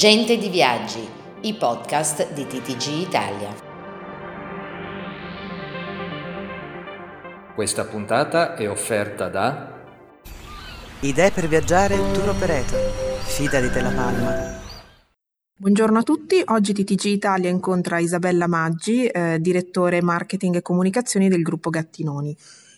Gente di Viaggi, i podcast di TTG Italia. Questa puntata è offerta da Idee per viaggiare Tour Operator. Fida di Te La Palma. Buongiorno a tutti, oggi TTG Italia incontra Isabella Maggi, eh, direttore marketing e comunicazioni del gruppo Gattinoni.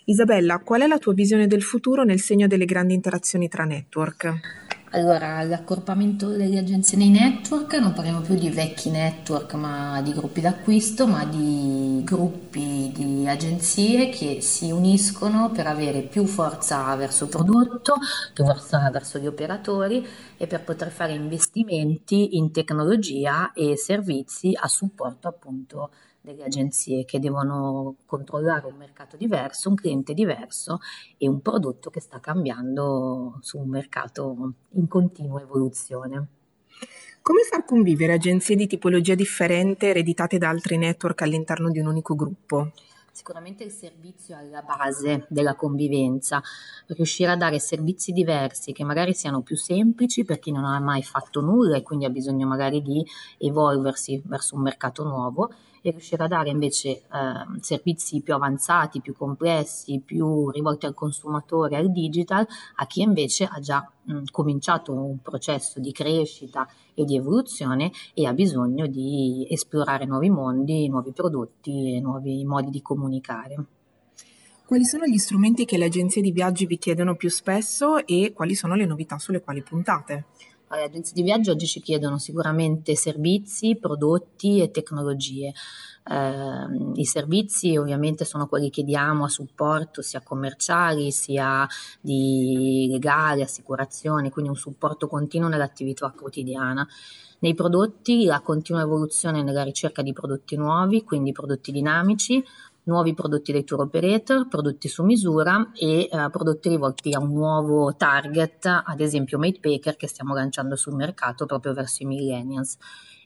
Isabella, qual è la tua visione del futuro nel segno delle grandi interazioni tra network? Allora, l'accorpamento delle agenzie nei network, non parliamo più di vecchi network, ma di gruppi d'acquisto, ma di gruppi di agenzie che si uniscono per avere più forza verso il prodotto, più forza verso gli operatori e per poter fare investimenti in tecnologia e servizi a supporto appunto delle agenzie che devono controllare un mercato diverso, un cliente diverso e un prodotto che sta cambiando su un mercato in continua evoluzione. Come far convivere agenzie di tipologia differente ereditate da altri network all'interno di un unico gruppo? Sicuramente il servizio è alla base della convivenza, riuscire a dare servizi diversi che magari siano più semplici per chi non ha mai fatto nulla e quindi ha bisogno magari di evolversi verso un mercato nuovo e riuscire a dare invece eh, servizi più avanzati, più complessi, più rivolti al consumatore, al digital, a chi invece ha già mh, cominciato un processo di crescita e di evoluzione e ha bisogno di esplorare nuovi mondi, nuovi prodotti e nuovi modi di comunicare. Quali sono gli strumenti che le agenzie di viaggi vi chiedono più spesso e quali sono le novità sulle quali puntate? Le agenzie di viaggio oggi ci chiedono sicuramente servizi, prodotti e tecnologie. Eh, I servizi ovviamente sono quelli che diamo a supporto sia commerciali sia di legali, assicurazioni, quindi un supporto continuo nell'attività quotidiana. Nei prodotti la continua evoluzione nella ricerca di prodotti nuovi, quindi prodotti dinamici, nuovi prodotti dei tour operator, prodotti su misura e eh, prodotti rivolti a un nuovo target, ad esempio Made Packer che stiamo lanciando sul mercato proprio verso i millennials.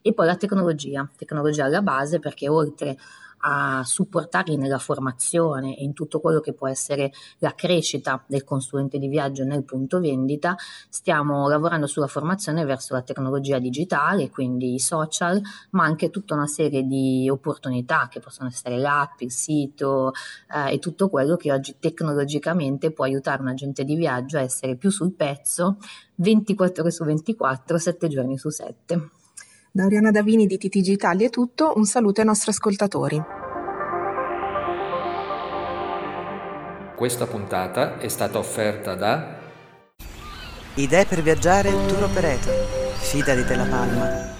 E poi la tecnologia, tecnologia alla base perché oltre a supportarli nella formazione e in tutto quello che può essere la crescita del consulente di viaggio nel punto vendita, stiamo lavorando sulla formazione verso la tecnologia digitale, quindi i social, ma anche tutta una serie di opportunità che possono essere l'app, il sito eh, e tutto quello che oggi tecnologicamente può aiutare un agente di viaggio a essere più sul pezzo 24 ore su 24, 7 giorni su 7. Da Oriana Davini di TTG Italia è tutto, un saluto ai nostri ascoltatori. Questa puntata è stata offerta da Idee per viaggiare Tour Operator. Fida di Te La Palma.